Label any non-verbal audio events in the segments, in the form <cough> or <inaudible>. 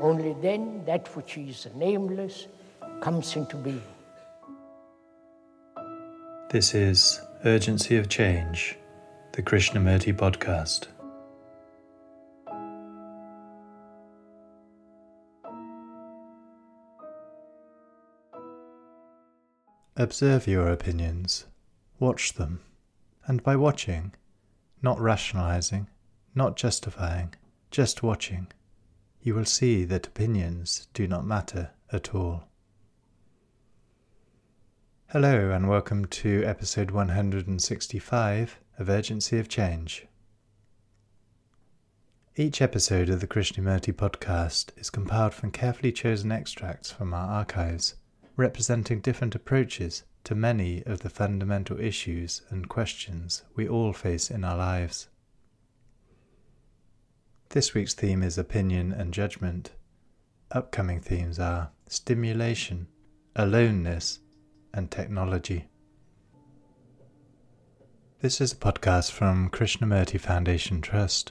Only then that which is nameless comes into being. This is Urgency of Change, the Krishnamurti podcast. Observe your opinions, watch them, and by watching, not rationalizing, not justifying, just watching, you will see that opinions do not matter at all. Hello, and welcome to episode 165 of Urgency of Change. Each episode of the Krishnamurti podcast is compiled from carefully chosen extracts from our archives, representing different approaches to many of the fundamental issues and questions we all face in our lives. This week's theme is opinion and judgment. Upcoming themes are stimulation, aloneness, and technology. This is a podcast from Krishnamurti Foundation Trust.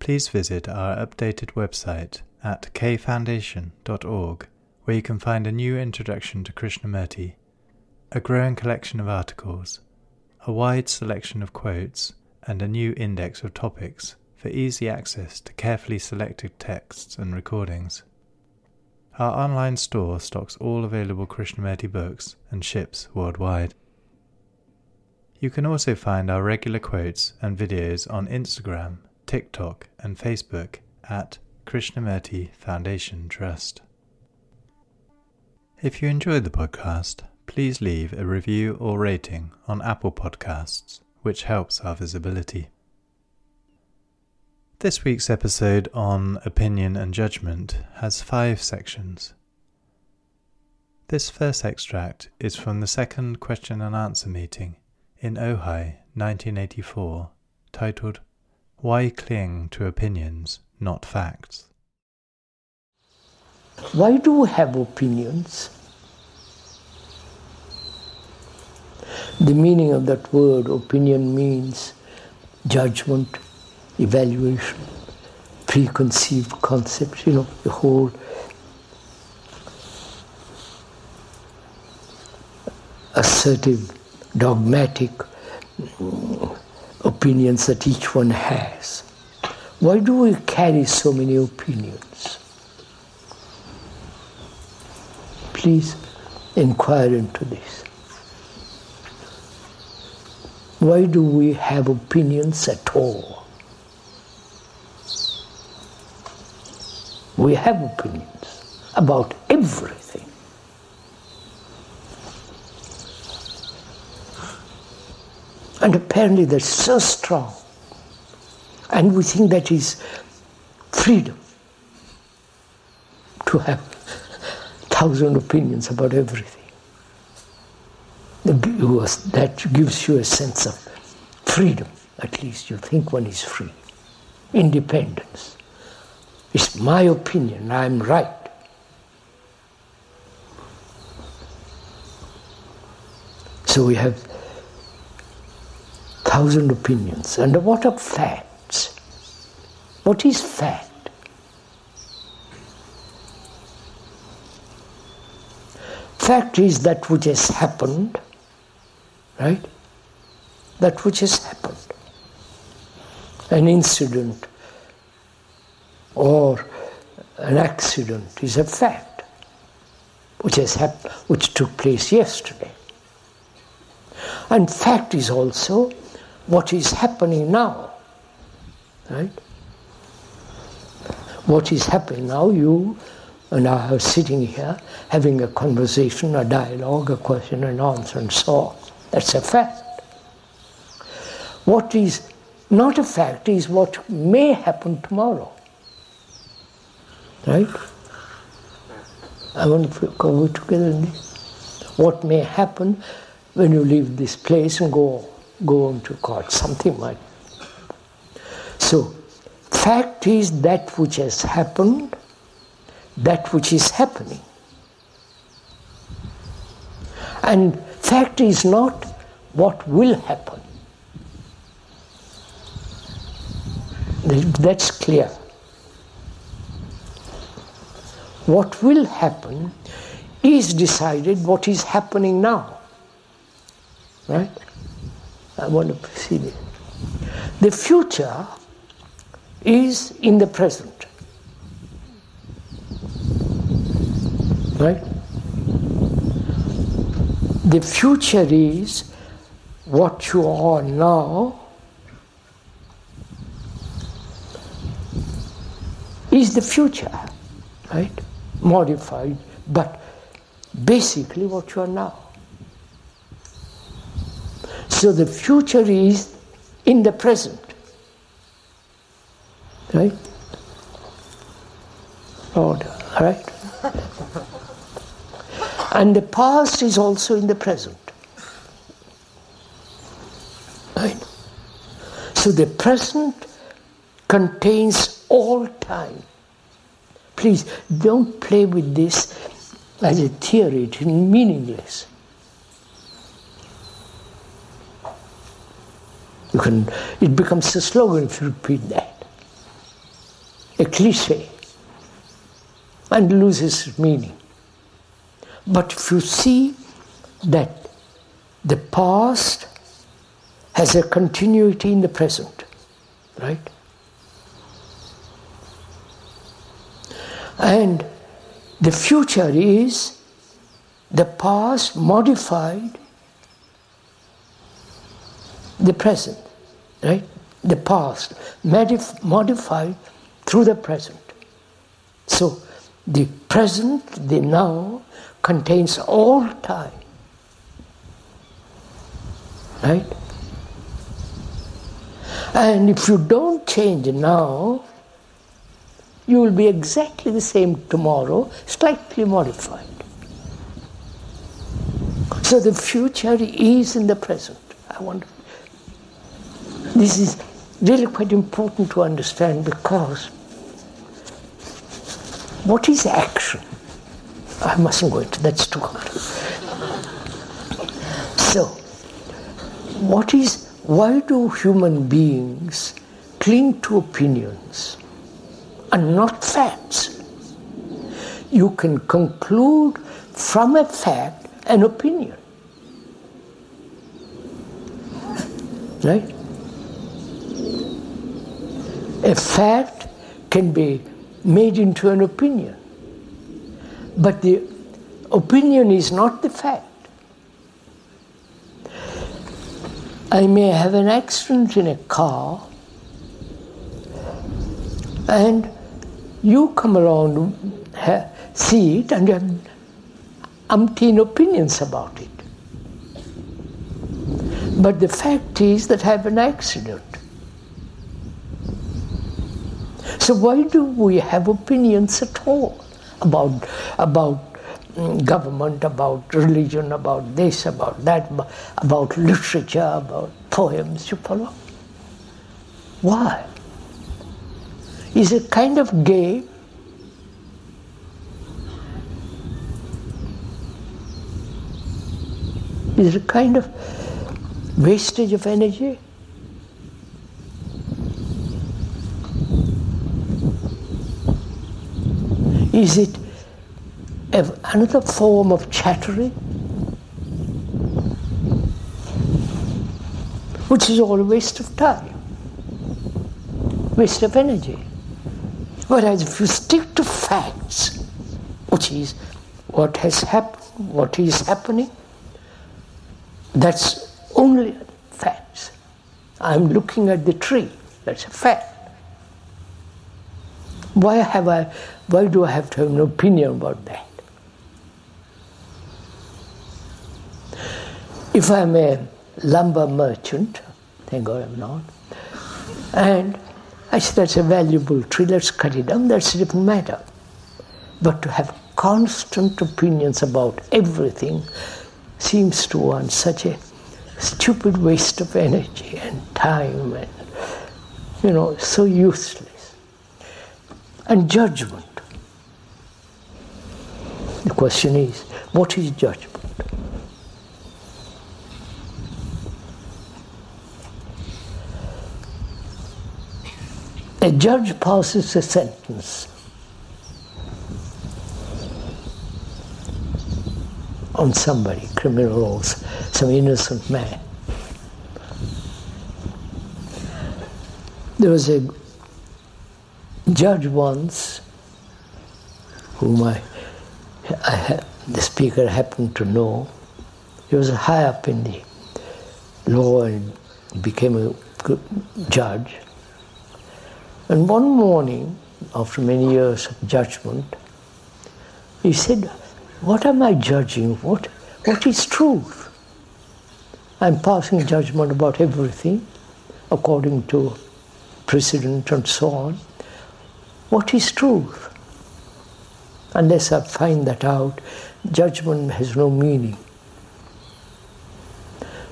Please visit our updated website at kfoundation.org, where you can find a new introduction to Krishnamurti, a growing collection of articles, a wide selection of quotes, and a new index of topics for easy access to carefully selected texts and recordings. Our online store stocks all available Krishnamurti books and ships worldwide. You can also find our regular quotes and videos on Instagram, TikTok, and Facebook at Krishnamurti Foundation Trust. If you enjoyed the podcast, please leave a review or rating on Apple Podcasts, which helps our visibility. This week's episode on opinion and judgment has five sections. This first extract is from the second question and answer meeting in Ojai 1984, titled Why Cling to Opinions, Not Facts? Why do we have opinions? The meaning of that word, opinion, means judgment, evaluation, preconceived concepts, you know, the whole assertive, dogmatic mm, opinions that each one has. Why do we carry so many opinions? Please inquire into this. Why do we have opinions at all? We have opinions about everything. And apparently they're so strong. And we think that is freedom to have <laughs> thousand opinions about everything. That gives you a sense of freedom. At least you think one is free. Independence. It's my opinion, I'm right. So we have thousand opinions. And what are facts? What is fact? Fact is that which has happened, right? That which has happened. An incident, or an accident is a fact which has hap- which took place yesterday. And fact is also what is happening now. Right? What is happening now, you and I are sitting here having a conversation, a dialogue, a question and answer, and so on. That's a fact. What is not a fact is what may happen tomorrow. Right? I want to go together. What may happen when you leave this place and go go on to God? Something might. So, fact is that which has happened, that which is happening. And fact is not what will happen. That's clear. What will happen is decided what is happening now. Right? I want to see it. The future is in the present. Right? The future is what you are now is the future, right? Modified, but basically what you are now. So the future is in the present, right? Order, right? <laughs> and the past is also in the present. Right? So the present contains all time. Please don't play with this as a theory, it is meaningless. You can, it becomes a slogan if you repeat that, a cliche, and loses meaning. But if you see that the past has a continuity in the present, right? And the future is the past modified the present, right? The past modif- modified through the present. So the present, the now, contains all time. Right? And if you don't change now, you will be exactly the same tomorrow, slightly modified. So the future is in the present. I want this is really quite important to understand because what is action? I mustn't go into that's too hard. So, what is why do human beings cling to opinions? And not facts. You can conclude from a fact an opinion. Right? A fact can be made into an opinion, but the opinion is not the fact. I may have an accident in a car and you come around, see it, and you have umpteen opinions about it. But the fact is that I have an accident. So why do we have opinions at all about about mm, government, about religion, about this, about that, about literature, about poems? You follow? Why? Is a kind of game is a kind of wastage of energy. Is it another form of chattering? Which is all a waste of time, waste of energy. Whereas if you stick to facts, which is what has happened, what is happening, that's only facts. I'm looking at the tree, that's a fact. Why have I why do I have to have an opinion about that? If I'm a lumber merchant, thank God I'm not, and I said, that's a valuable tree, let's cut it down, that's a different matter. But to have constant opinions about everything seems to one such a stupid waste of energy and time and, you know, so useless. And judgment. The question is, what is judgment? A judge passes a sentence on somebody, criminal or some innocent man. There was a judge once whom I, I the speaker happened to know. He was high up in the law and became a good judge. And one morning, after many years of judgment, he said, what am I judging? What, what is truth? I'm passing judgment about everything according to precedent and so on. What is truth? Unless I find that out, judgment has no meaning.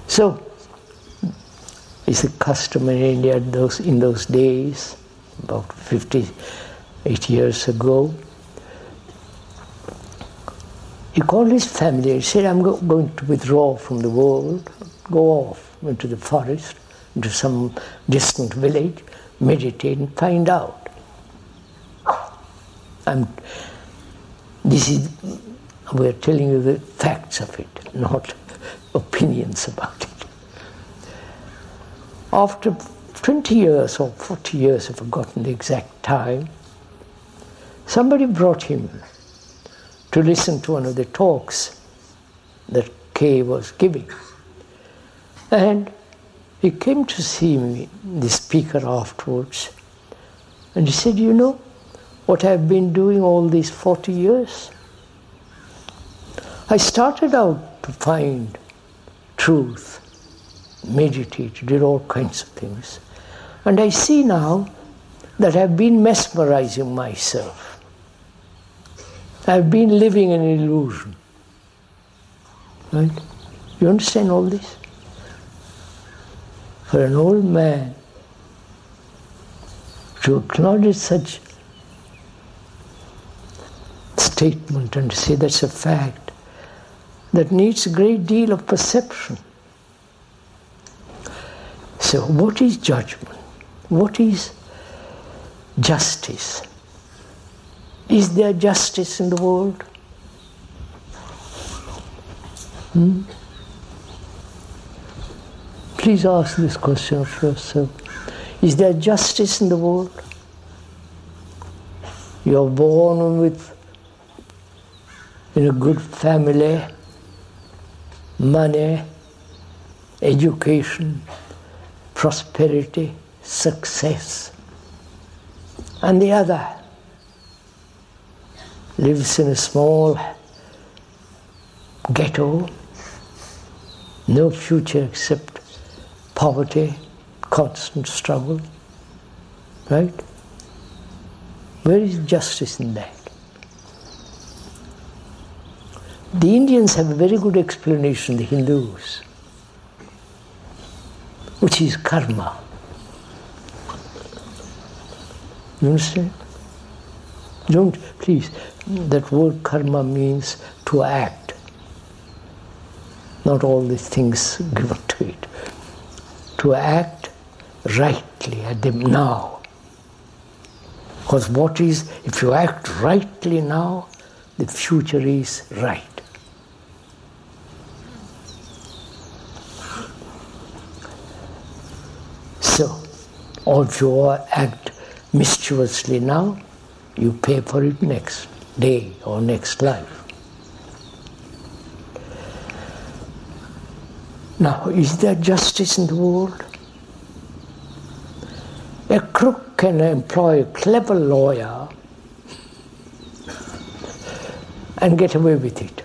So, it's a custom in India those, in those days, about 58 years ago, he called his family and said, I'm go- going to withdraw from the world, go off into the forest, into some distant village, meditate and find out. I'm, this is, we're telling you the facts of it, not <laughs> opinions about it. After 20 years or 40 years, I've forgotten the exact time, somebody brought him to listen to one of the talks that K was giving. And he came to see me, the speaker, afterwards, and he said, You know what I've been doing all these 40 years? I started out to find truth, meditate, did all kinds of things. And I see now that I've been mesmerizing myself I've been living in an illusion. Right? You understand all this? For an old man to acknowledge such statement and to say that's a fact that needs a great deal of perception. So, what is judgment? What is justice? Is there justice in the world? Hmm? Please ask this question of yourself. Is there justice in the world? You're born with in a good family, money, education, prosperity, success. And the other, lives in a small ghetto, no future except poverty, constant struggle, right? Where is justice in that? The Indians have a very good explanation, the Hindus, which is karma. You understand? Don't, please, that word karma means to act, not all the things given to it. To act rightly at the now. Because what is, if you act rightly now, the future is right. So, or if you act mischievously now, you pay for it next day or next life. Now, is there justice in the world? A crook can employ a clever lawyer and get away with it.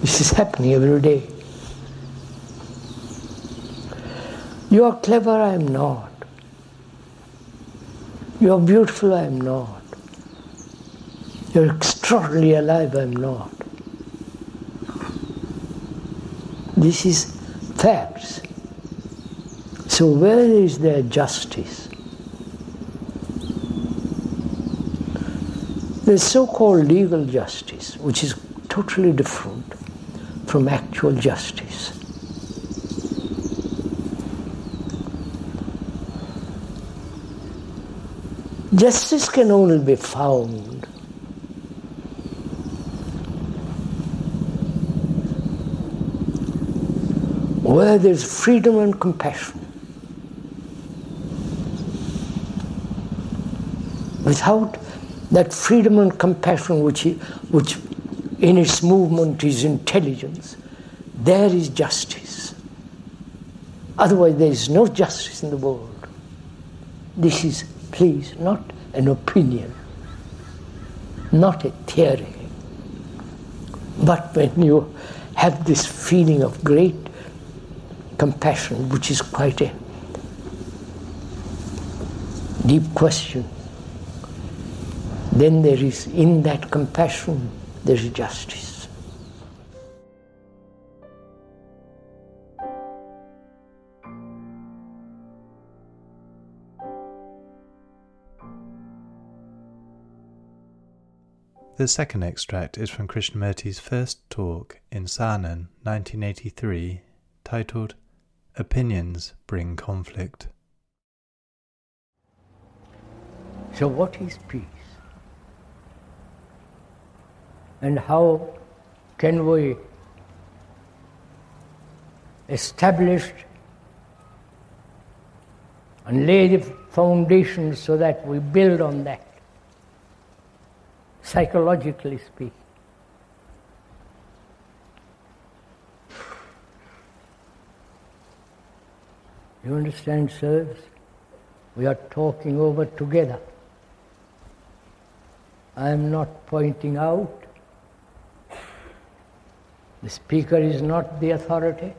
This is happening every day. You are clever, I am not. You are beautiful, I am not. You're extraordinarily alive, I'm not. This is facts. So, where is there justice? There's so called legal justice, which is totally different from actual justice. Justice can only be found where there's freedom and compassion. Without that freedom and compassion, which, which in its movement is intelligence, there is justice. Otherwise, there is no justice in the world. This is please, not an opinion, not a theory. But when you have this feeling of great compassion, which is quite a deep question, then there is, in that compassion, there is justice. The second extract is from Krishnamurti's first talk in Saanen 1983, titled Opinions Bring Conflict. So, what is peace? And how can we establish and lay the foundation so that we build on that? Psychologically speaking. You understand, sirs? We are talking over together. I am not pointing out. The speaker is not the authority.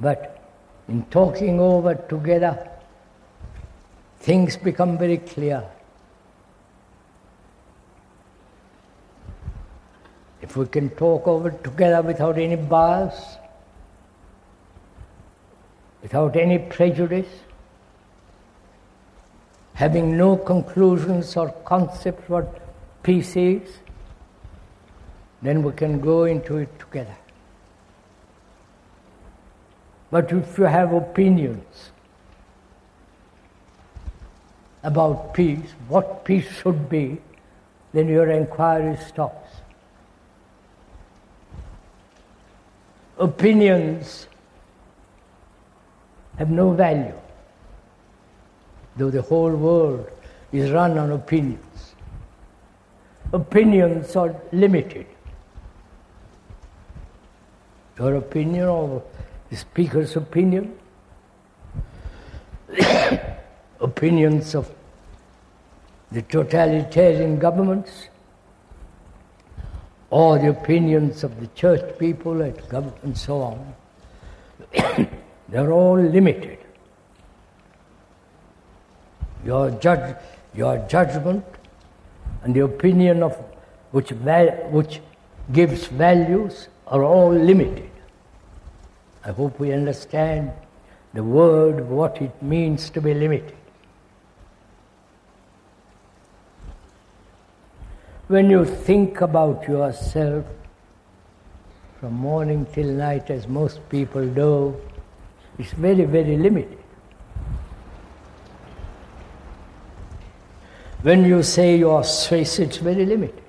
But in talking over together, things become very clear. If we can talk over together without any bias, without any prejudice, having no conclusions or concepts what peace is, then we can go into it together. But if you have opinions, about peace, what peace should be, then your inquiry stops. Opinions have no value, though the whole world is run on opinions. Opinions are limited. Your opinion or the speaker's opinion opinions of the totalitarian governments or the opinions of the church people and so on. <coughs> They're all limited. Your, judge, your judgment and the opinion of which, which gives values are all limited. I hope we understand the word, what it means to be limited. When you think about yourself from morning till night, as most people do, it's very, very limited. When you say you're Swiss, it's very limited.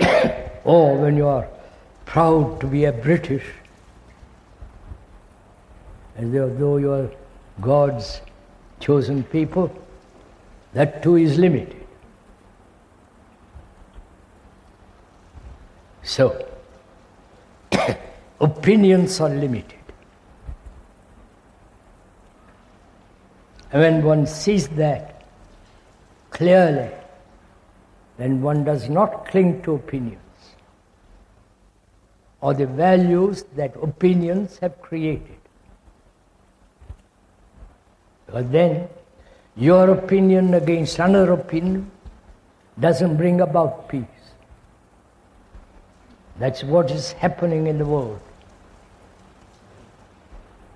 <coughs> or when you are proud to be a British, as though you are God's chosen people, that too is limited. So, <coughs> opinions are limited. And when one sees that clearly, then one does not cling to opinions or the values that opinions have created. But then your opinion against another opinion doesn't bring about peace. That's what is happening in the world.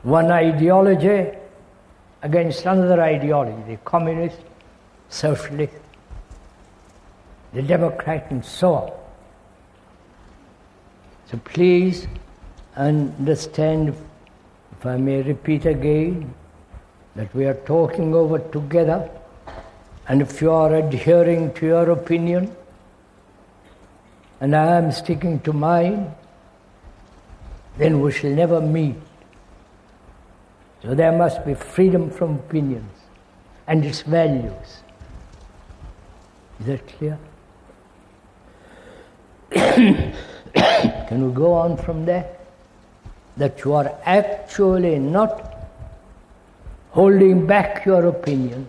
One ideology against another ideology, the communist, socialist, the democrat, and so on. So please understand, if I may repeat again, that we are talking over together, and if you are adhering to your opinion, and I am sticking to mine, then we shall never meet. So there must be freedom from opinions and its values. Is that clear? <coughs> Can we go on from there? That you are actually not holding back your opinions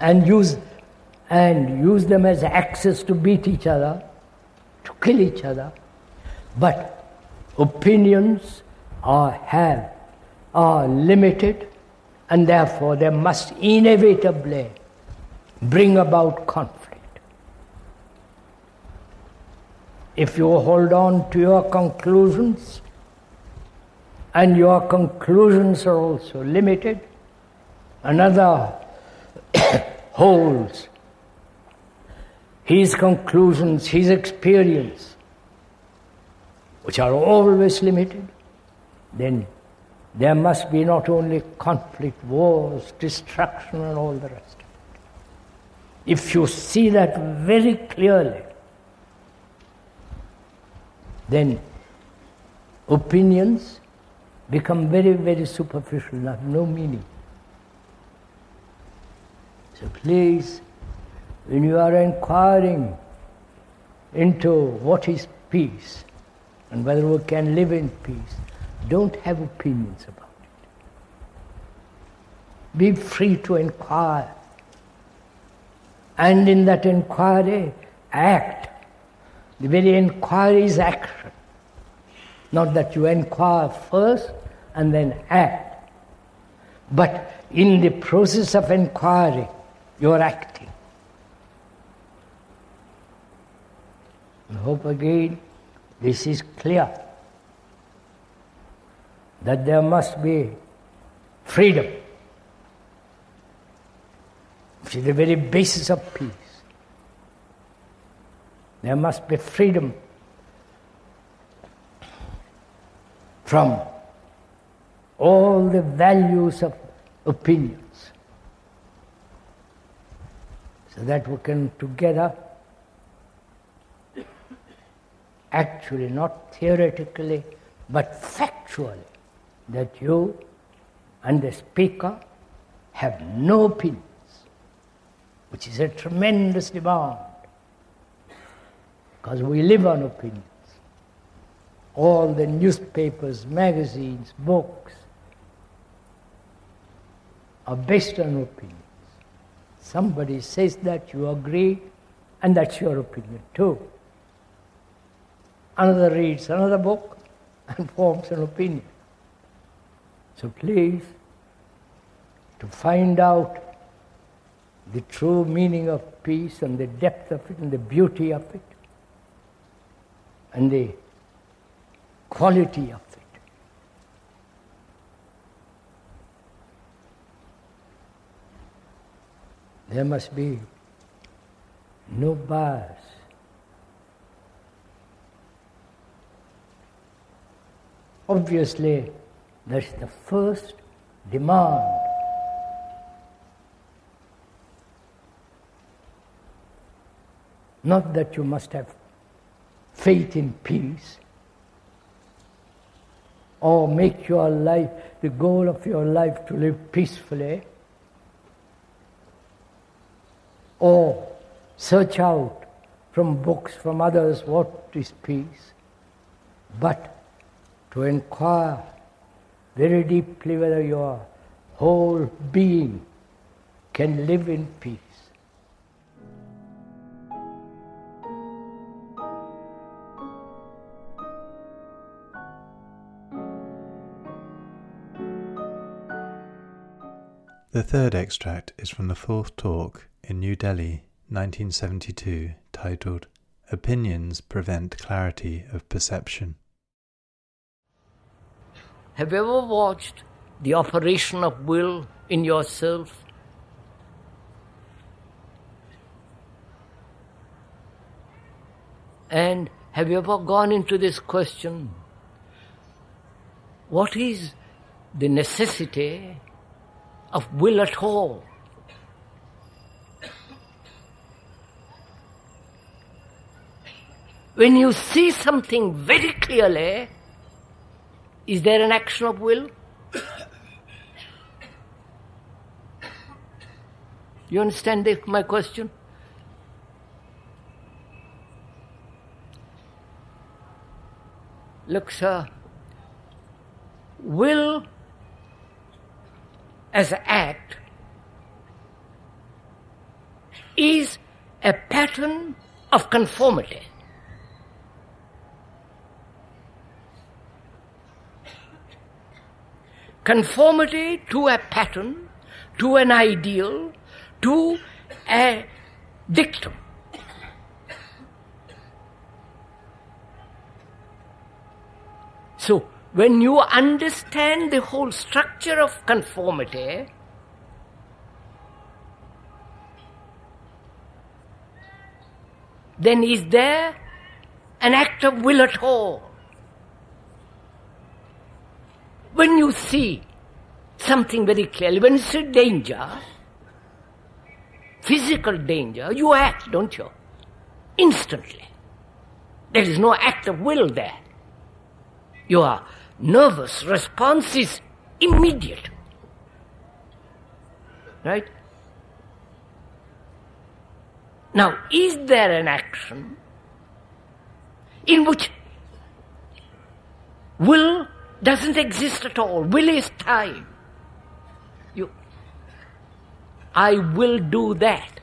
and use and use them as axes to beat each other, to kill each other. But opinions are have are limited and therefore they must inevitably bring about conflict. If you hold on to your conclusions and your conclusions are also limited, another <coughs> holds his conclusions, his experience, which are always limited, then there must be not only conflict, wars, destruction, and all the rest. If you see that very clearly, then opinions become very, very superficial, and have no meaning. So please, when you are inquiring into what is peace and whether we can live in peace, don't have opinions about it. Be free to inquire. And in that inquiry, act. The very inquiry is action. Not that you inquire first and then act. But in the process of inquiry, you are acting. I hope again this is clear that there must be freedom, which is the very basis of peace. There must be freedom from all the values of opinions so that we can together actually not theoretically but factually that you and the speaker have no opinions, which is a tremendous demand because we live on opinions. All the newspapers, magazines, books are based on opinions. Somebody says that you agree, and that's your opinion too. Another reads another book <laughs> and forms an opinion. So please, to find out the true meaning of peace and the depth of it and the beauty of it and the quality of it. There must be no bias. Obviously, that's the first demand. Not that you must have faith in peace or make your life the goal of your life to live peacefully or search out from books from others what is peace, but to inquire very deeply whether your whole being can live in peace. The third extract is from the fourth talk in New Delhi, 1972, titled Opinions Prevent Clarity of Perception. Have you ever watched the operation of will in yourself? And have you ever gone into this question? What is the necessity of will at all? When you see something very clearly, is there an action of will? You understand my question? Look, sir, will as an act is a pattern of conformity. Conformity to a pattern, to an ideal, to a dictum. So, when you understand the whole structure of conformity, then is there an act of will at all? When you see something very clearly, when you see danger, physical danger, you act, don't you? Instantly. There is no act of will there. Your nervous response is immediate. Right? Now, is there an action in which will doesn't exist at all? Will is time. You, I will do that.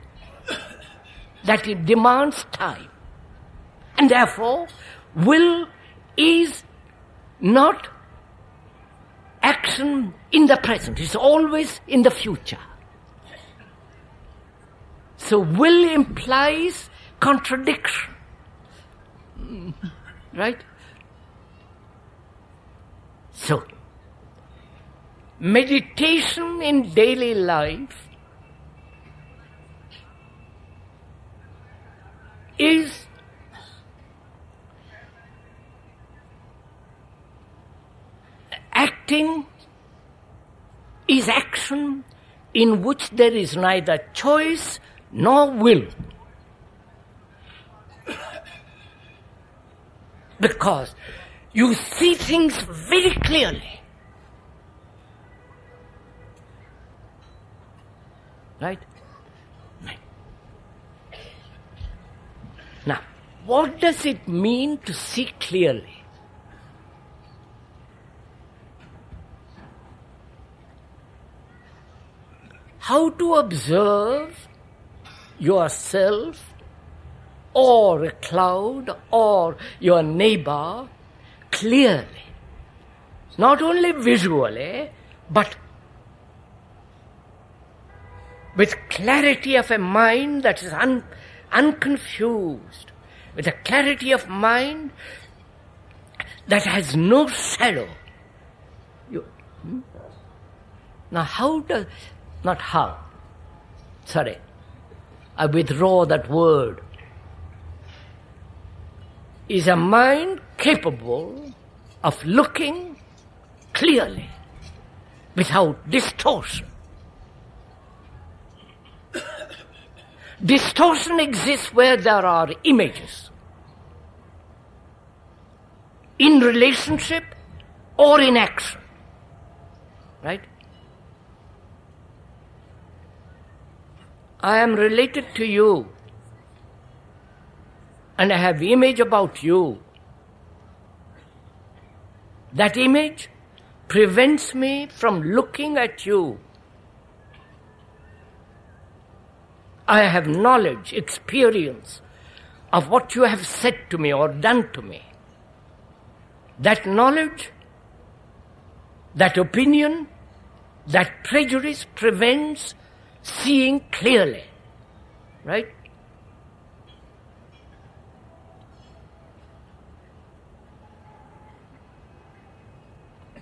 That it demands time. And therefore, will is not action in the present, it's always in the future. So will implies contradiction. Hmm. Right? So, meditation in daily life is acting is action in which there is neither choice nor will. <coughs> Because you see things very clearly. Right? right? Now, what does it mean to see clearly? how to observe yourself or a cloud or your neighbor clearly. Not only visually, but with clarity of a mind that is un- unconfused, with a clarity of mind that has no shadow. You, hmm? Now, how does not how. Sorry. I withdraw that word. Is a mind capable of looking clearly without distortion. <coughs> distortion exists where there are images. In relationship or in action. Right? I am related to you and I have image about you. That image prevents me from looking at you. I have knowledge, experience of what you have said to me or done to me. That knowledge, that opinion that prejudice prevents seeing clearly. Right?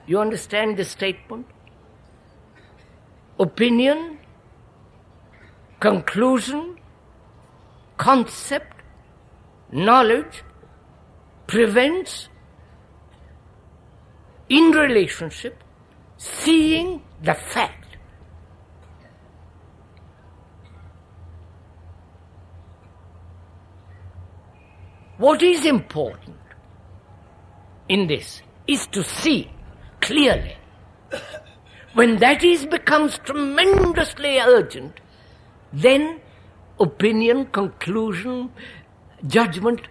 You understand this statement? Opinion, conclusion, concept, knowledge prevents in relationship seeing the fact. What is important in this is to see clearly. When that is becomes tremendously urgent, then opinion, conclusion, judgment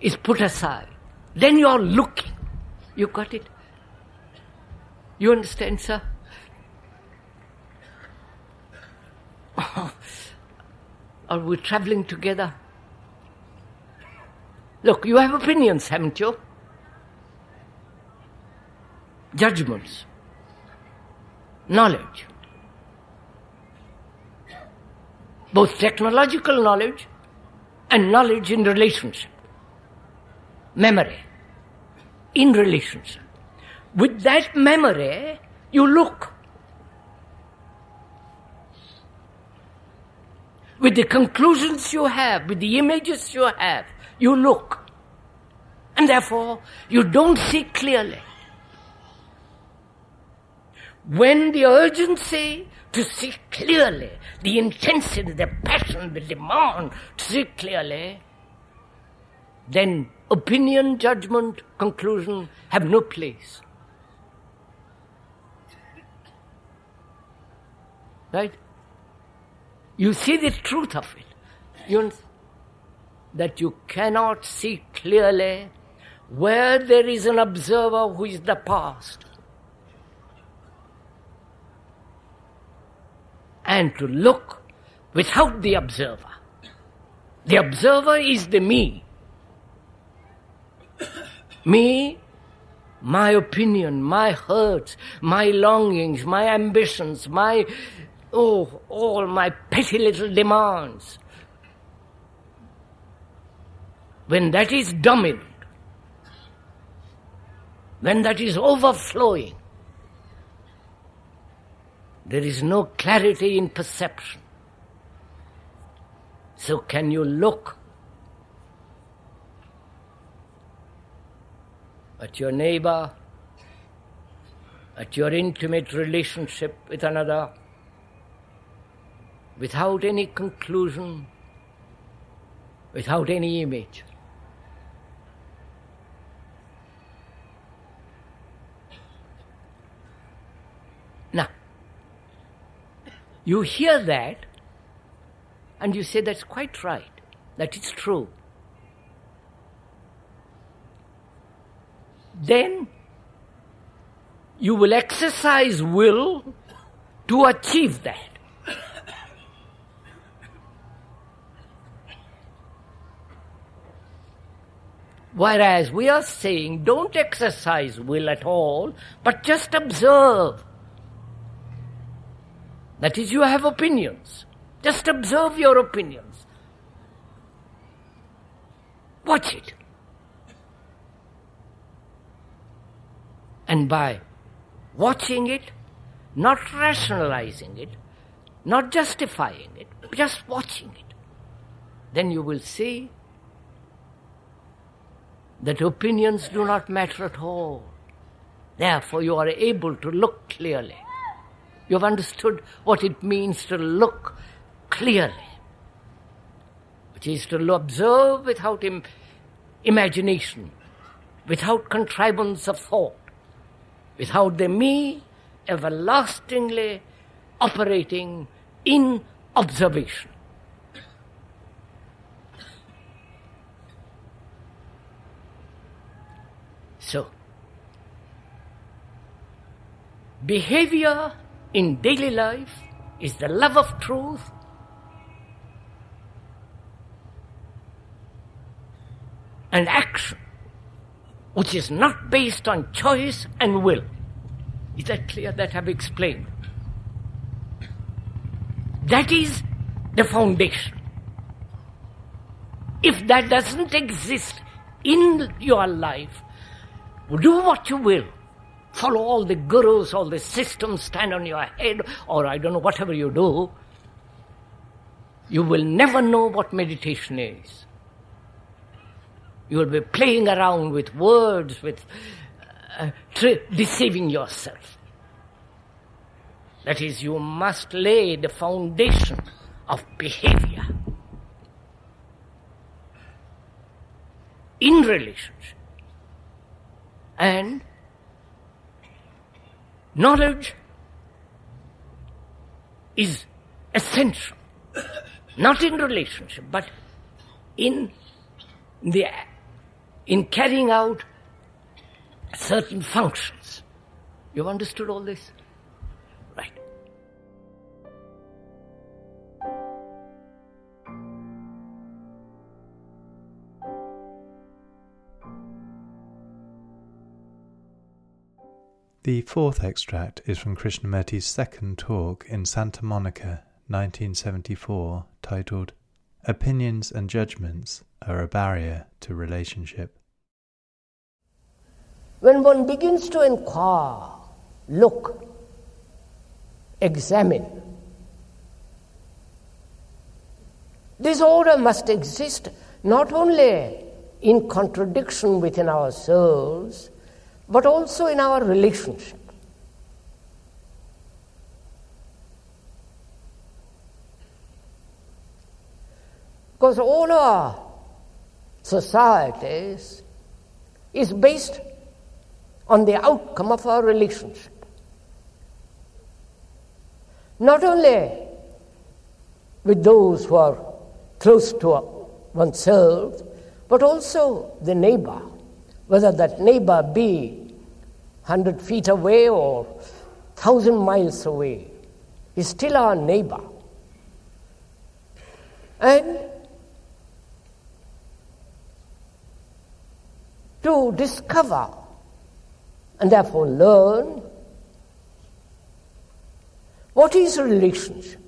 is put aside. Then you are looking. You got it? You understand, sir? <laughs> Are we traveling together? Look, you have opinions, haven't you? Judgments, knowledge, both technological knowledge and knowledge in relationship, memory in relationship. With that memory, you look. With the conclusions you have, with the images you have, you look. And therefore, you don't see clearly. When the urgency to see clearly, the intensity, the passion, the demand to see clearly, then opinion, judgment, conclusion have no place. Right? You see the truth of it. You that you cannot see clearly where there is an observer who is the past. And to look without the observer. The observer is the me. me, my opinion, my hurts, my longings, my ambitions, my Oh, all my petty little demands. When that is dominant, when that is overflowing, there is no clarity in perception. So, can you look at your neighbor, at your intimate relationship with another? without any conclusion, without any image. Now, you hear that and you say that's quite right, that is true. Then you will exercise will to achieve that. Whereas we are saying don't exercise will at all, but just observe. That is, you have opinions. Just observe your opinions. Watch it. And by watching it, not rationalizing it, not justifying it, just watching it, then you will see that opinions do not matter at all. Therefore, you are able to look clearly. You have understood what it means to look clearly, which is to observe without Im- imagination, without contrivance of thought, without the me everlastingly operating in observation. So, behavior in daily life is the love of truth and action, which is not based on choice and will. Is that clear that I've explained? That is the foundation. If that doesn't exist in your life, do what you will. Follow all the gurus, all the systems, stand on your head, or I don't know, whatever you do. You will never know what meditation is. You will be playing around with words, with uh, tri- deceiving yourself. That is, you must lay the foundation of behavior in relationship. And knowledge is essential, not in relationship, but in the in carrying out certain functions. You've understood all this? The fourth extract is from Krishnamurti's second talk in Santa Monica, 1974, titled Opinions and Judgments Are a Barrier to Relationship. When one begins to inquire, look, examine, this order must exist not only in contradiction within ourselves, but also in our relationship. Because all our societies is based on the outcome of our relationship. Not only with those who are close to oneself, but also the neighbor, whether that neighbor be 100 feet away or 1,000 miles away, is still our neighbor. And to discover and therefore learn what is relationship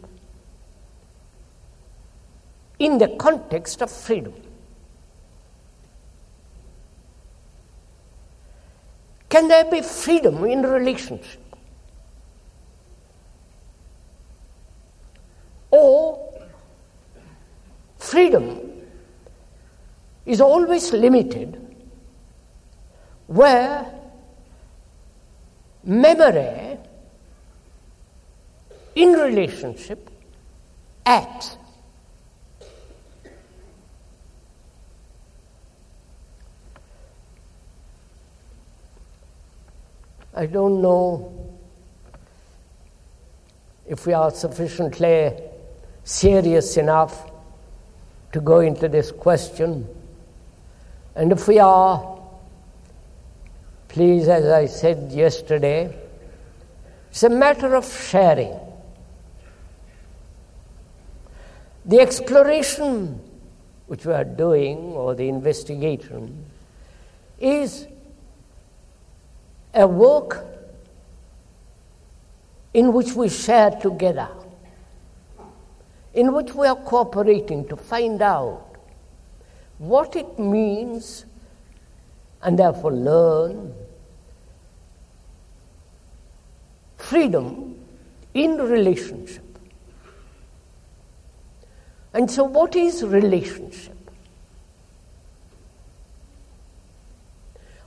in the context of freedom. Can there be freedom in relationship? Or freedom is always limited where memory in relationship acts. I don't know if we are sufficiently serious enough to go into this question. And if we are, Please, as I said yesterday, it's a matter of sharing. The exploration which we are doing, or the investigation, is a work in which we share together, in which we are cooperating to find out what it means and therefore learn freedom in relationship. And so, what is relationship?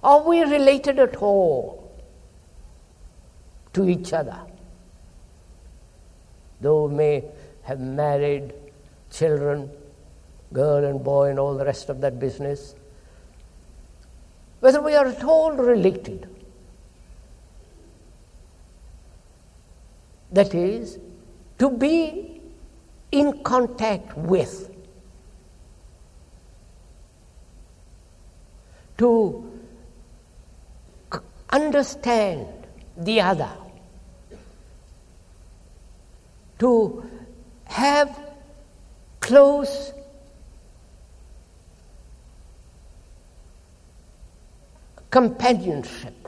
Are we related at all to each other? Though we may have married children, girl and boy, and all the rest of that business, whether we are at all related. That is, to be in contact with, to understand the other, to have close companionship.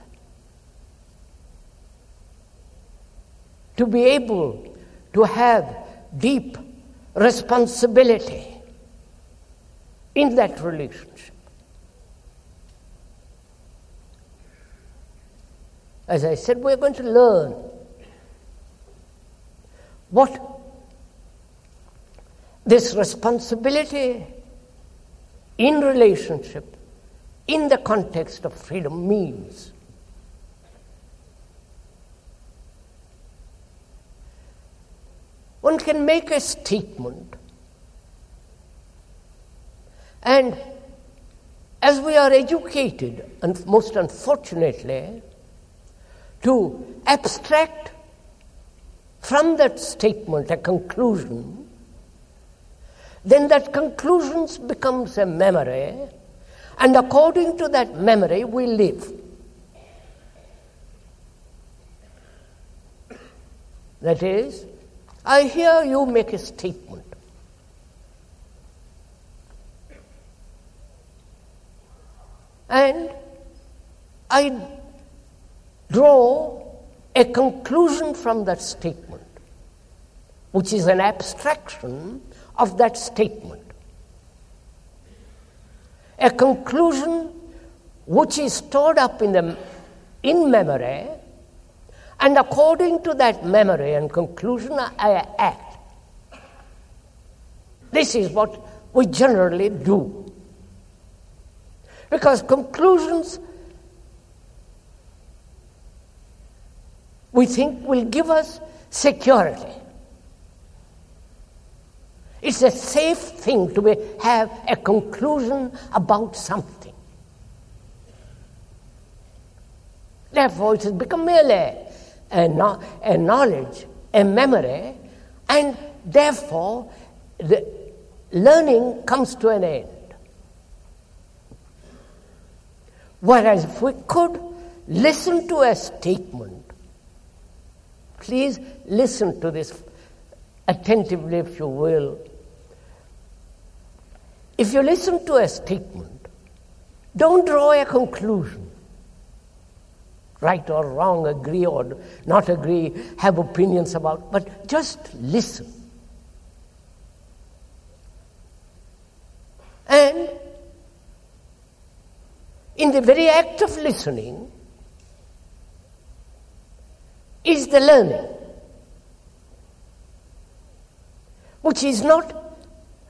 To be able to have deep responsibility in that relationship. As I said, we're going to learn what this responsibility in relationship, in the context of freedom, means. One can make a statement, and as we are educated, and most unfortunately, to abstract from that statement a conclusion, then that conclusion becomes a memory, and according to that memory, we live. That is, I hear you make a statement. And I draw a conclusion from that statement, which is an abstraction of that statement. A conclusion which is stored up in, the, in memory, and according to that memory and conclusion, I act. This is what we generally do. Because conclusions we think will give us security. It's a safe thing to have a conclusion about something. Therefore, it has become merely a, no, a knowledge, a memory, and therefore the learning comes to an end. Whereas if we could listen to a statement Please listen to this attentively, if you will. If you listen to a statement, don't draw a conclusion. Right or wrong, agree or not agree, have opinions about, but just listen. And in the very act of listening, is the learning, which is not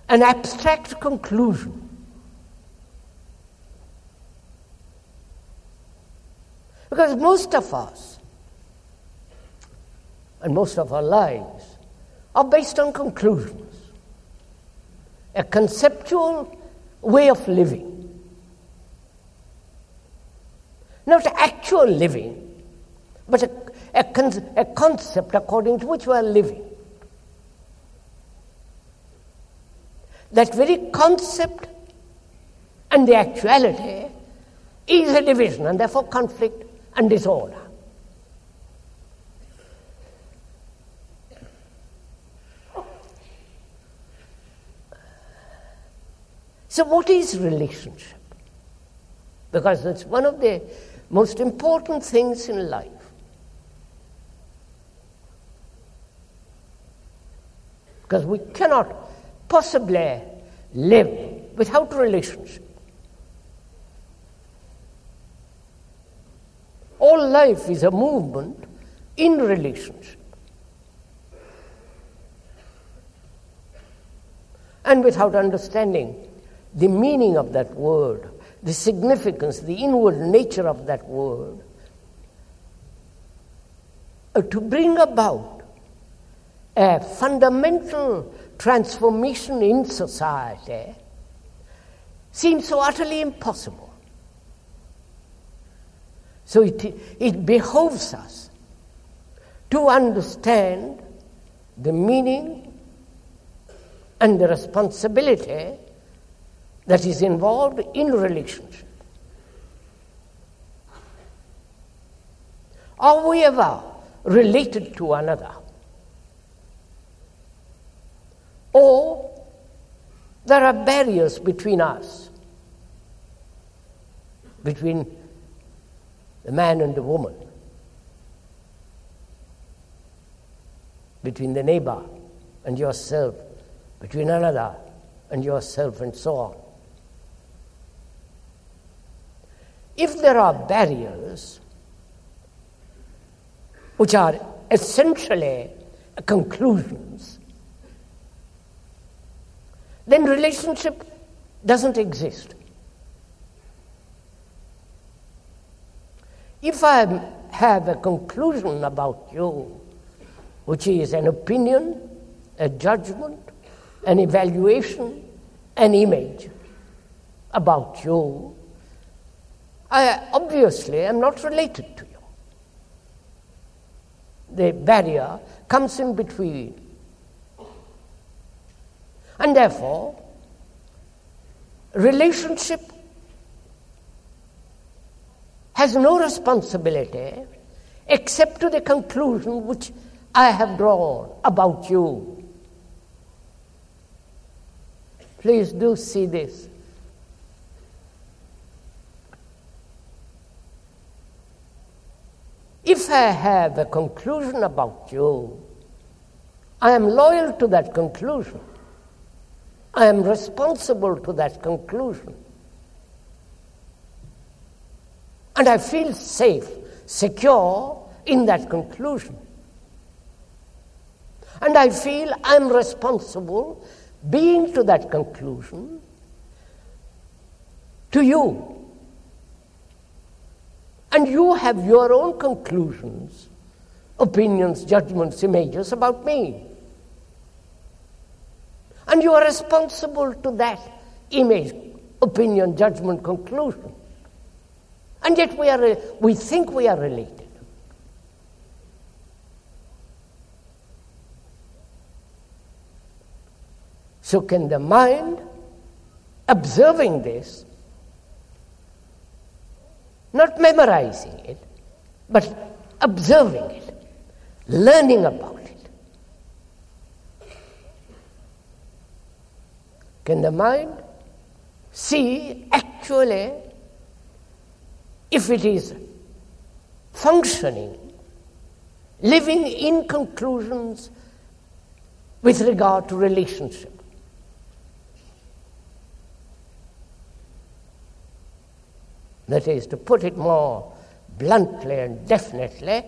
an abstract conclusion. Because most of us, and most of our lives, are based on conclusions, a conceptual way of living. Not actual living, but a a, con- a concept according to which we are living. That very concept and the actuality is a division and therefore conflict and disorder. So, what is relationship? Because it's one of the most important things in life. Because we cannot possibly live without relationship. All life is a movement in relationship. And without understanding the meaning of that word, the significance, the inward nature of that word, uh, to bring about a fundamental transformation in society seems so utterly impossible. So it, it behoves us to understand the meaning and the responsibility that is involved in relationship. Are we ever related to another? Or there are barriers between us, between the man and the woman, between the neighbor and yourself, between another and yourself, and so on. If there are barriers which are essentially conclusions, then relationship doesn't exist. If I have a conclusion about you, which is an opinion, a judgment, an evaluation, an image about you, I obviously am not related to you. The barrier comes in between. And therefore, relationship has no responsibility except to the conclusion which I have drawn about you. Please do see this. If I have a conclusion about you, I am loyal to that conclusion. I am responsible to that conclusion. And I feel safe, secure in that conclusion. And I feel I'm responsible, being to that conclusion, to you. And you have your own conclusions, opinions, judgments, images about me. And you are responsible to that image, opinion, judgment, conclusion. And yet we, are, uh, we think we are related. So, can the mind, observing this, not memorizing it, but observing it, learning about it, can the mind see actually if it is functioning, living in conclusions with regard to relationship. That is, to put it more bluntly and definitely,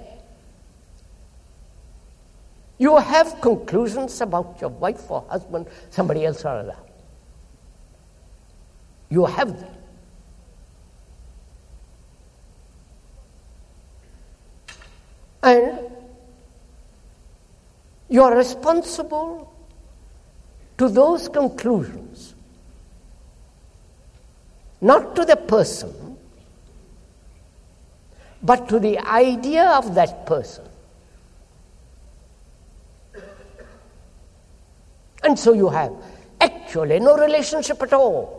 you have conclusions about your wife or husband, somebody else or other. You have them. And you are responsible to those conclusions, not to the person, but to the idea of that person. And so you have actually no relationship at all.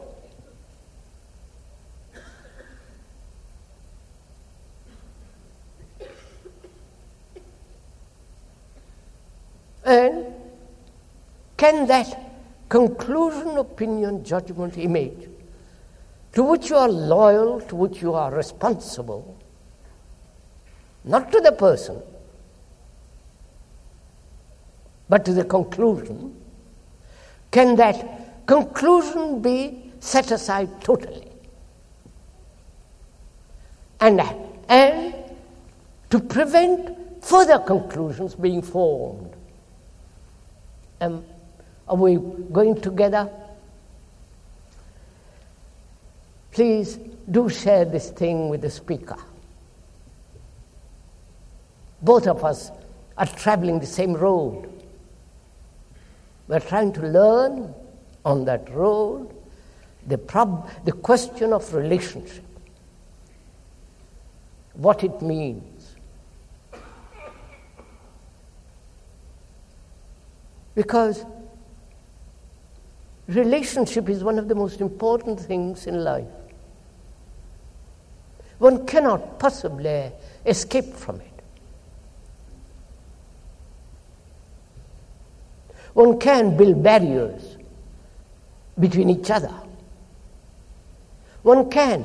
And can that conclusion, opinion, judgment, image, to which you are loyal, to which you are responsible, not to the person, but to the conclusion, can that conclusion be set aside totally? And, and to prevent further conclusions being formed um, are we going together? Please do share this thing with the speaker. Both of us are traveling the same road. We're trying to learn on that road the, prob- the question of relationship, what it means Because relationship is one of the most important things in life. One cannot possibly escape from it. One can build barriers between each other. One can,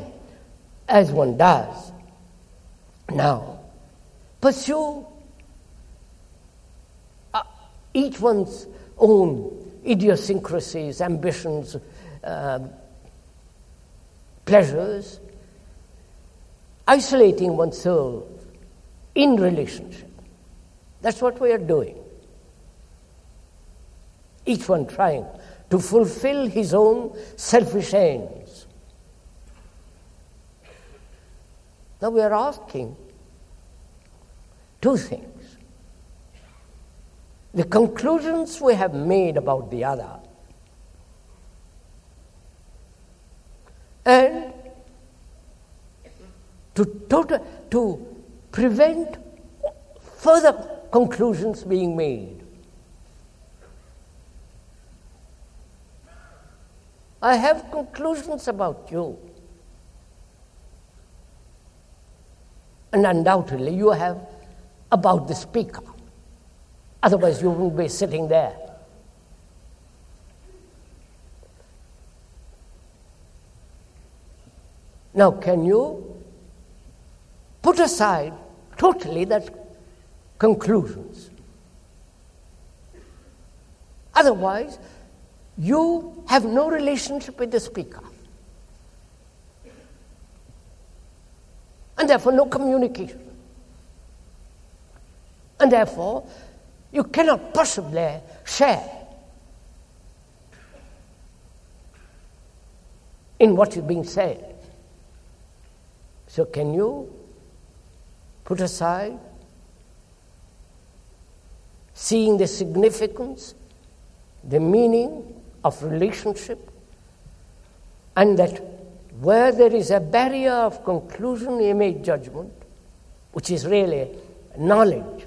as one does now, pursue each one's own idiosyncrasies, ambitions, um, pleasures, isolating oneself in relationship. That's what we are doing. Each one trying to fulfill his own selfish ends. Now we are asking two things. The conclusions we have made about the other and to, total, to prevent further conclusions being made. I have conclusions about you. And undoubtedly, you have about the speaker. Otherwise, you wouldn't be sitting there. Now, can you put aside totally that conclusions? Otherwise, you have no relationship with the speaker. And therefore, no communication. And therefore, you cannot possibly share in what is being said. So, can you put aside seeing the significance, the meaning of relationship, and that where there is a barrier of conclusion, image, judgment, which is really knowledge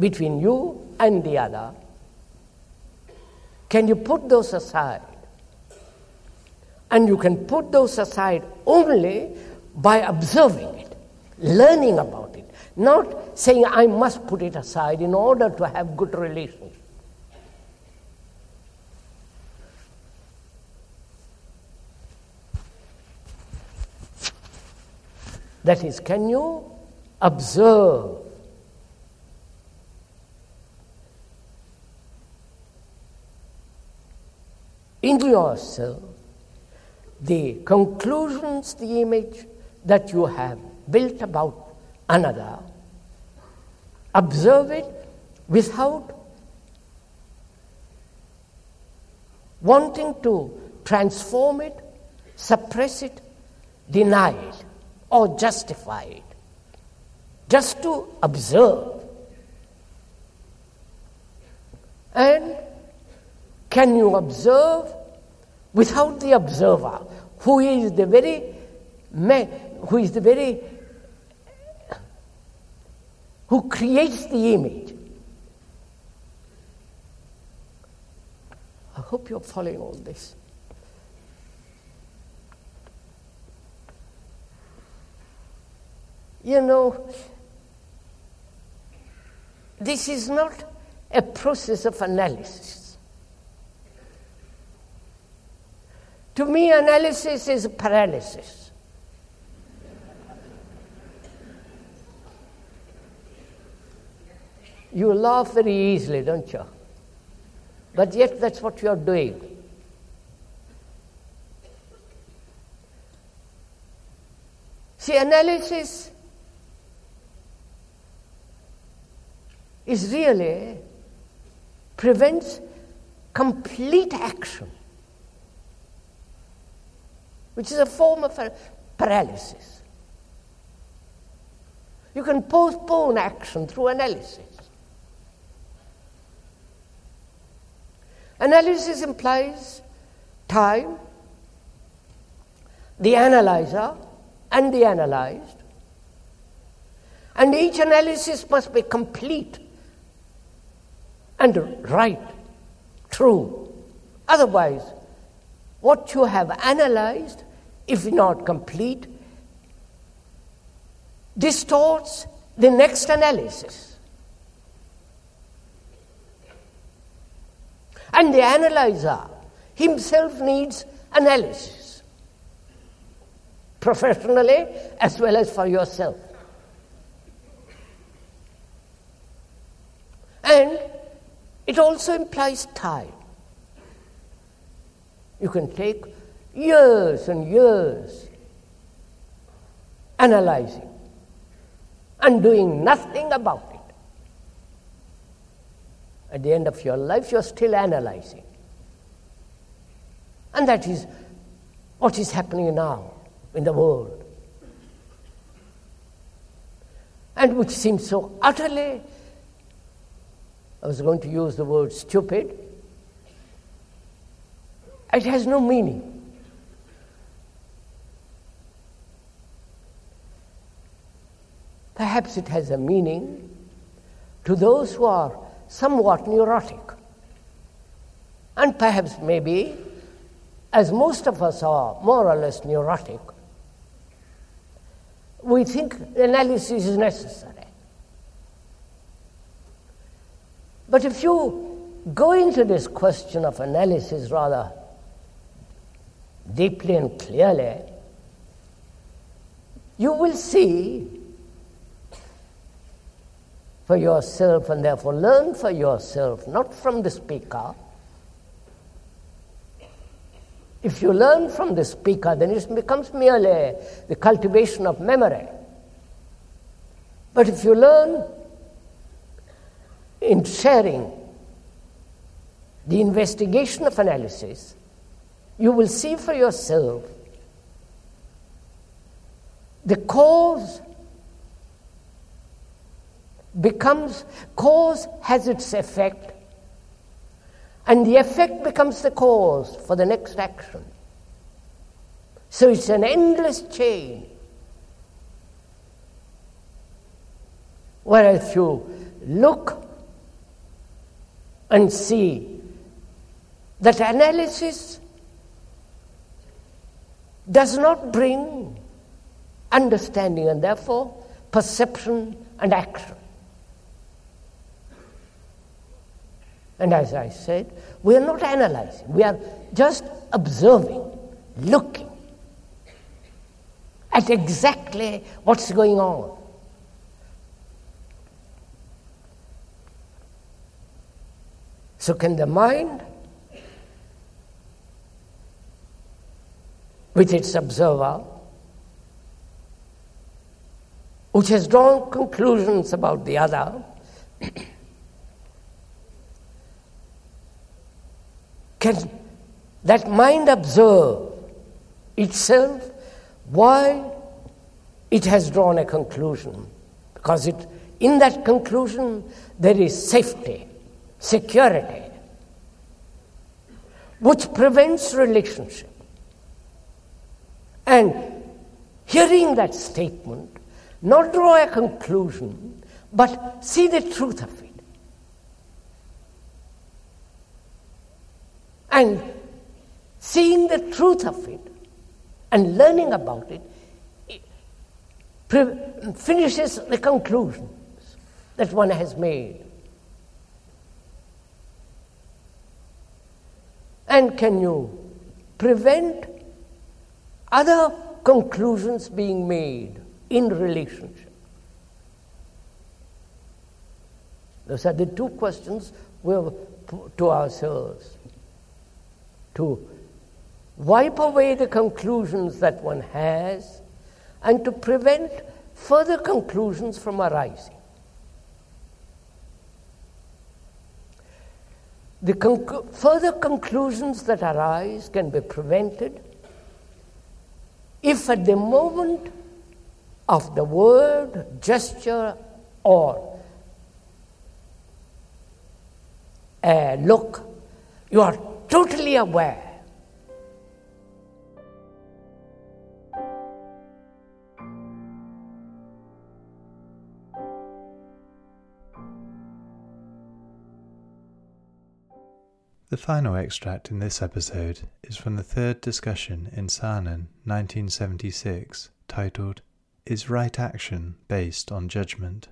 between you and the other, can you put those aside? And you can put those aside only by observing it, learning about it, not saying, I must put it aside in order to have good relations. That is, can you observe in yourself the conclusions, the image that you have built about another, observe it without wanting to transform it, suppress it, deny it, or justify it. Just to observe. And can you observe without the observer, who is the very man, who is the very who creates the image. I hope you're following all this. You know, this is not a process of analysis. To me, analysis is paralysis. You laugh very easily, don't you? But yet, that's what you're doing. See, analysis is really prevents complete action which is a form of paralysis. You can postpone action through analysis. Analysis implies time, the analyzer, and the analyzed. And each analysis must be complete and right, true. Otherwise, what you have analyzed if not complete, distorts the next analysis. And the analyzer himself needs analysis, professionally as well as for yourself. And It also implies time. You can take years and years analyzing and doing nothing about it. At the end of your life, you're still analyzing. And that is what is happening now in the world. And which seems so utterly, I was going to use the word stupid, it has no meaning. Perhaps it has a meaning to those who are somewhat neurotic. And perhaps, maybe, as most of us are more or less neurotic, we think analysis is necessary. But if you go into this question of analysis rather deeply and clearly, you will see for yourself and therefore learn for yourself, not from the speaker. If you learn from the speaker, then it becomes merely the cultivation of memory. But if you learn in sharing the investigation of analysis, you will see for yourself the cause becomes cause has its effect. And the effect becomes the cause for the next action. So it's an endless chain. Whereas you look and see that analysis does not bring understanding and therefore perception and action. And as I said, we are not analyzing, we are just observing, looking at exactly what's going on. So, can the mind, with its observer, which has drawn conclusions about the other, can that mind observe itself why it has drawn a conclusion? Because it, in that conclusion there is safety security, which prevents relationship. And hearing that statement, not draw a conclusion, but see the truth of it. And seeing the truth of it and learning about it, it finishes the conclusions that one has made. And can you prevent other conclusions being made in relationship? Those are the two questions we have to ourselves. To wipe away the conclusions that one has and to prevent further conclusions from arising. The conc- further conclusions that arise can be prevented if at the moment of the word, gesture, or look, you are totally aware The final extract in this episode is from the third discussion in Saanen 1976 titled Is Right Action Based on Judgment?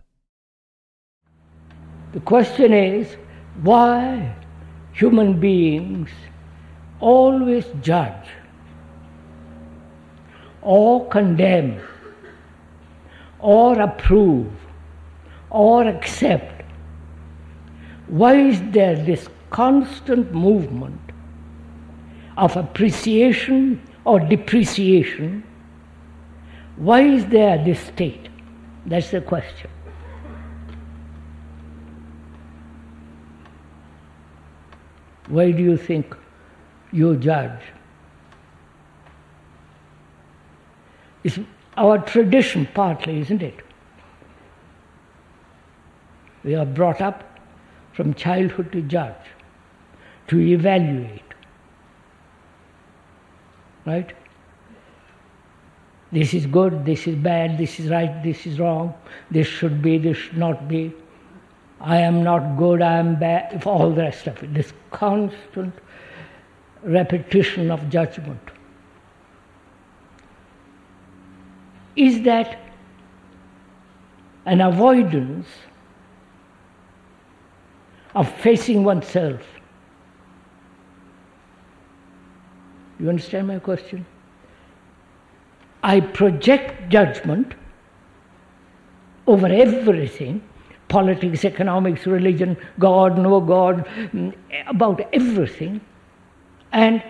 The question is why human beings always judge or condemn or approve or accept Why is there this constant movement of appreciation or depreciation? Why is there this state? That's the question. Why do you think you judge? It's our tradition, partly, isn't it? We are brought up from childhood to judge, to evaluate. Right? This is good, this is bad, this is right, this is wrong, this should be, this should not be. I am not good, I am bad, all the rest of it. This constant repetition of judgment. Is that an avoidance of facing oneself? You understand my question? I project judgment over everything politics, economics, religion, God, no God, mm, about everything. And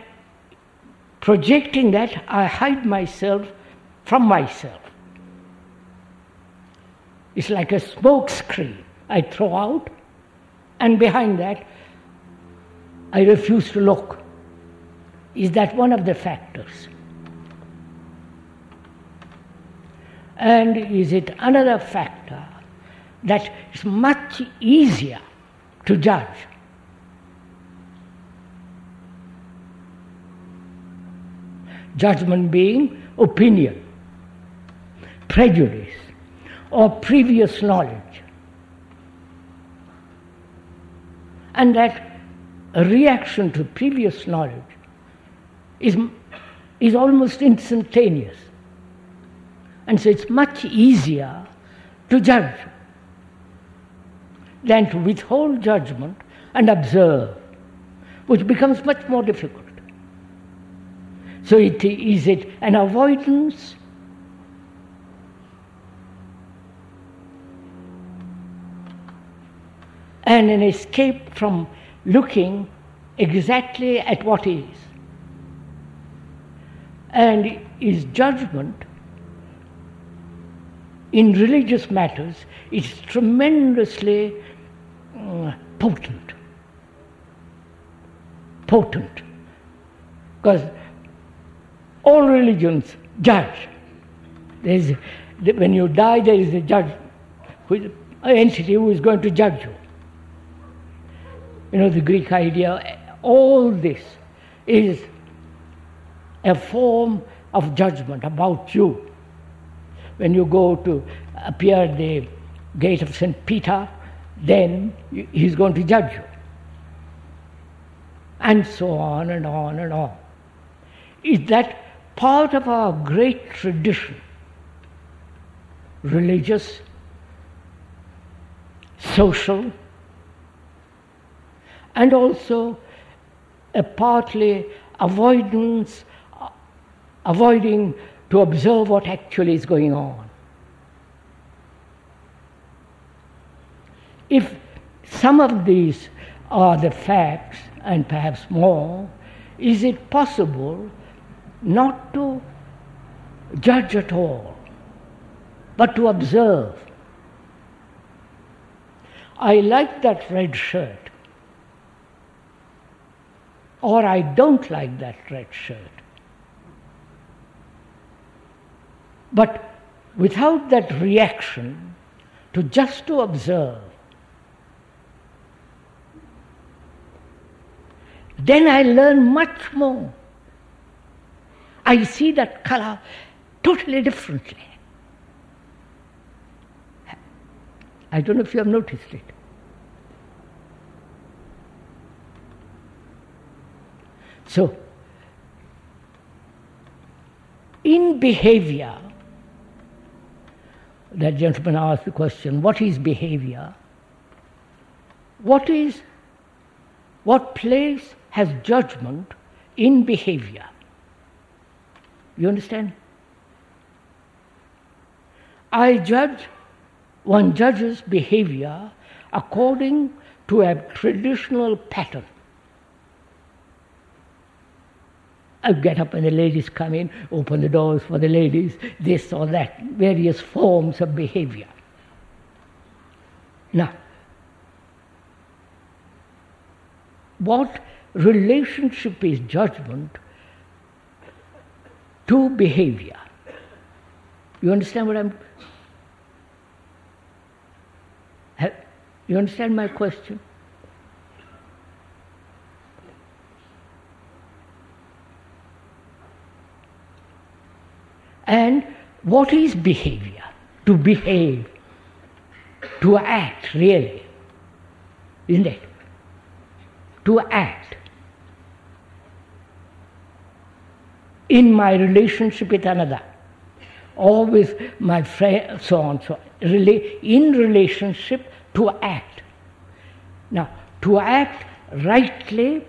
projecting that, I hide myself from myself. It's like a smoke screen I throw out, and behind that, I refuse to look. Is that one of the factors? And is it another factor that it's much easier to judge. Judgment being opinion, prejudice, or previous knowledge. And that a reaction to previous knowledge is, is almost instantaneous. And so it's much easier to judge than to withhold judgment and observe, which becomes much more difficult. So, it, is it an avoidance? And an escape from looking exactly at what is. And is judgment in religious matters is tremendously uh, potent. Potent. Because all religions judge. There's, when you die, there is a judge, an entity who is going to judge you. You know, the Greek idea, all this is a form of judgment about you. When you go to appear at the gate of St. Peter, then he's going to judge you. And so on and on and on. Is that part of our great tradition? Religious, social, and also a partly avoidance, avoiding to observe what actually is going on. If some of these are the facts, and perhaps more, is it possible not to judge at all, but to observe? I like that red shirt, or I don't like that red shirt. But without that reaction, to just to observe, Then I learn much more. I see that color totally differently. I don't know if you have noticed it. So, in behavior, that gentleman asked the question what is behavior? What is, what place has judgment in behavior. You understand? I judge, one judges behavior according to a traditional pattern. I get up and the ladies come in, open the doors for the ladies, this or that, various forms of behavior. Now, what relationship is judgment to behavior? You understand what I'm. You understand my question? And what is behavior? To behave, to act, really. Isn't it? To act. In my relationship with another, or with my friend, so on, so on. In relationship to act. Now, to act rightly,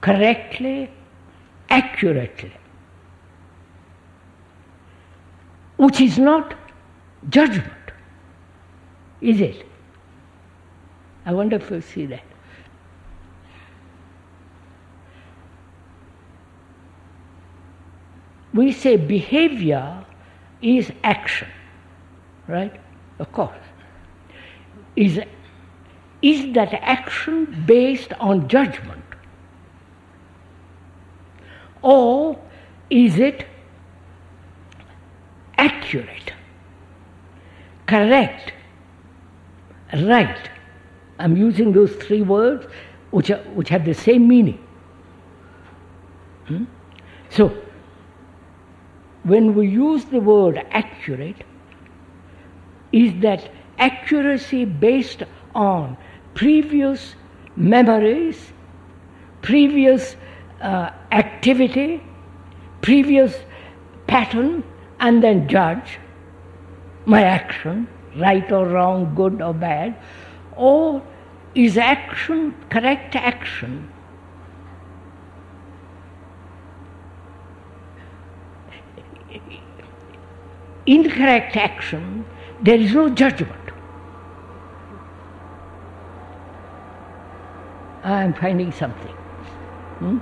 correctly, accurately. Which is not judgment, is it? I wonder if you see that. We say behavior is action, right? Of course. Is, is that action based on judgment? Or is it accurate, correct, right. I'm using those three words which, are, which have the same meaning. Hmm? So, when we use the word accurate, is that accuracy based on previous memories, previous uh, activity, previous pattern, and then judge my action, right or wrong, good or bad, or is action correct action? Incorrect action, there is no judgment. I am finding something. Hmm?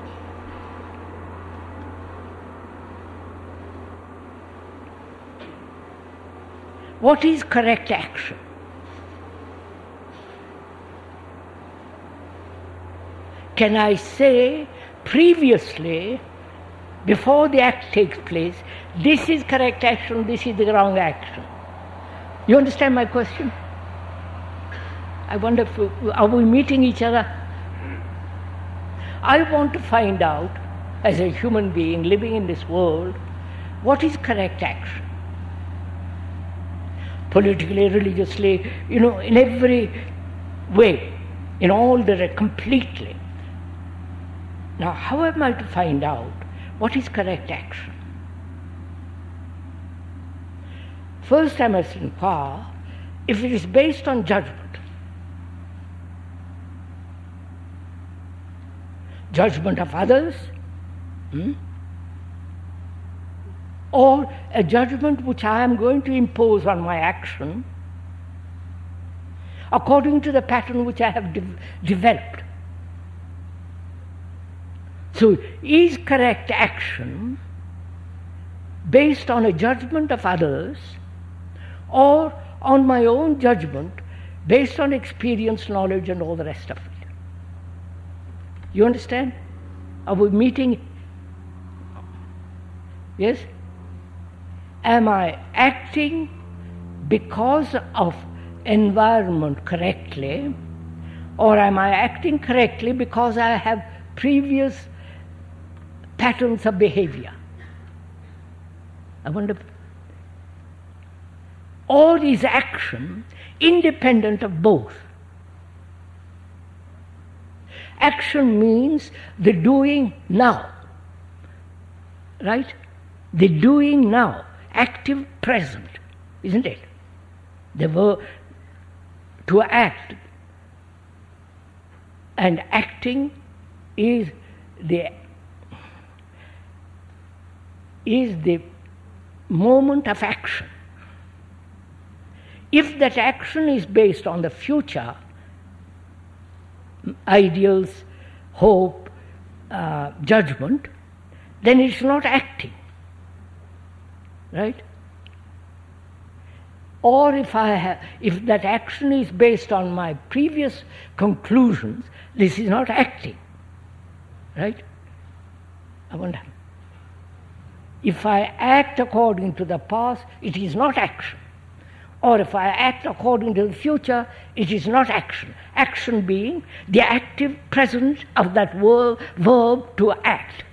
What is correct action? Can I say previously, before the act takes place, this is correct action, this is the wrong action? You understand my question? I wonder if we, are we meeting each other? I want to find out, as a human being living in this world, what is correct action politically, religiously, you know, in every way, in all the completely. Now, how am I to find out what is correct action? First, I must inquire if it is based on judgment. Judgment of others, hmm? Or a judgment which I am going to impose on my action according to the pattern which I have de- developed. So, is correct action based on a judgment of others or on my own judgment based on experience, knowledge, and all the rest of it? You understand? Are we meeting? Yes? Am I acting because of environment correctly or am I acting correctly because I have previous patterns of behavior? I wonder. All is action independent of both. Action means the doing now, right? The doing now active present, isn't it? The verb to act. And acting is the is the moment of action. If that action is based on the future, ideals, hope, uh, judgment, then it's not acting. Right? Or if, I have, if that action is based on my previous conclusions, this is not acting. Right? I wonder. If I act according to the past, it is not action. Or if I act according to the future, it is not action. Action being the active presence of that verb, verb to act.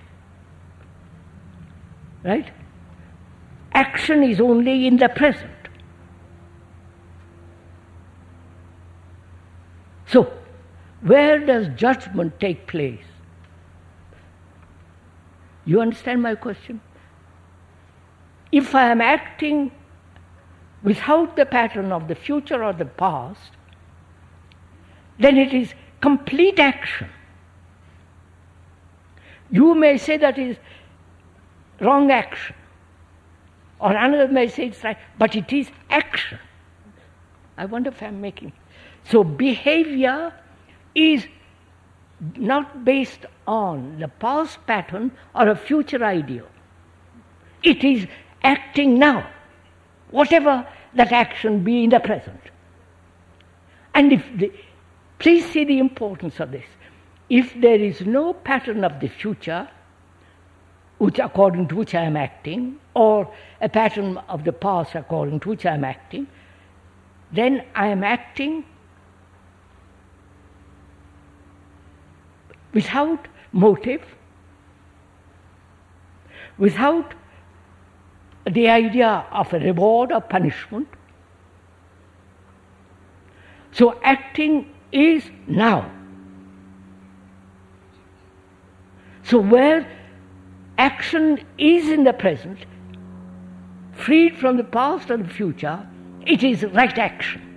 Right? Action is only in the present. So, where does judgment take place? You understand my question? If I am acting without the pattern of the future or the past, then it is complete action. You may say that is wrong action, or another may say it's right, but it is action. I wonder if I'm making. So behavior is not based on the past pattern or a future ideal. It is acting now, whatever that action be in the present. And if the, please see the importance of this. If there is no pattern of the future, which according to which I am acting, or a pattern of the past according to which I am acting, then I am acting without motive, without the idea of a reward or punishment. So acting is now. So where action is in the present, freed from the past and the future, it is right action.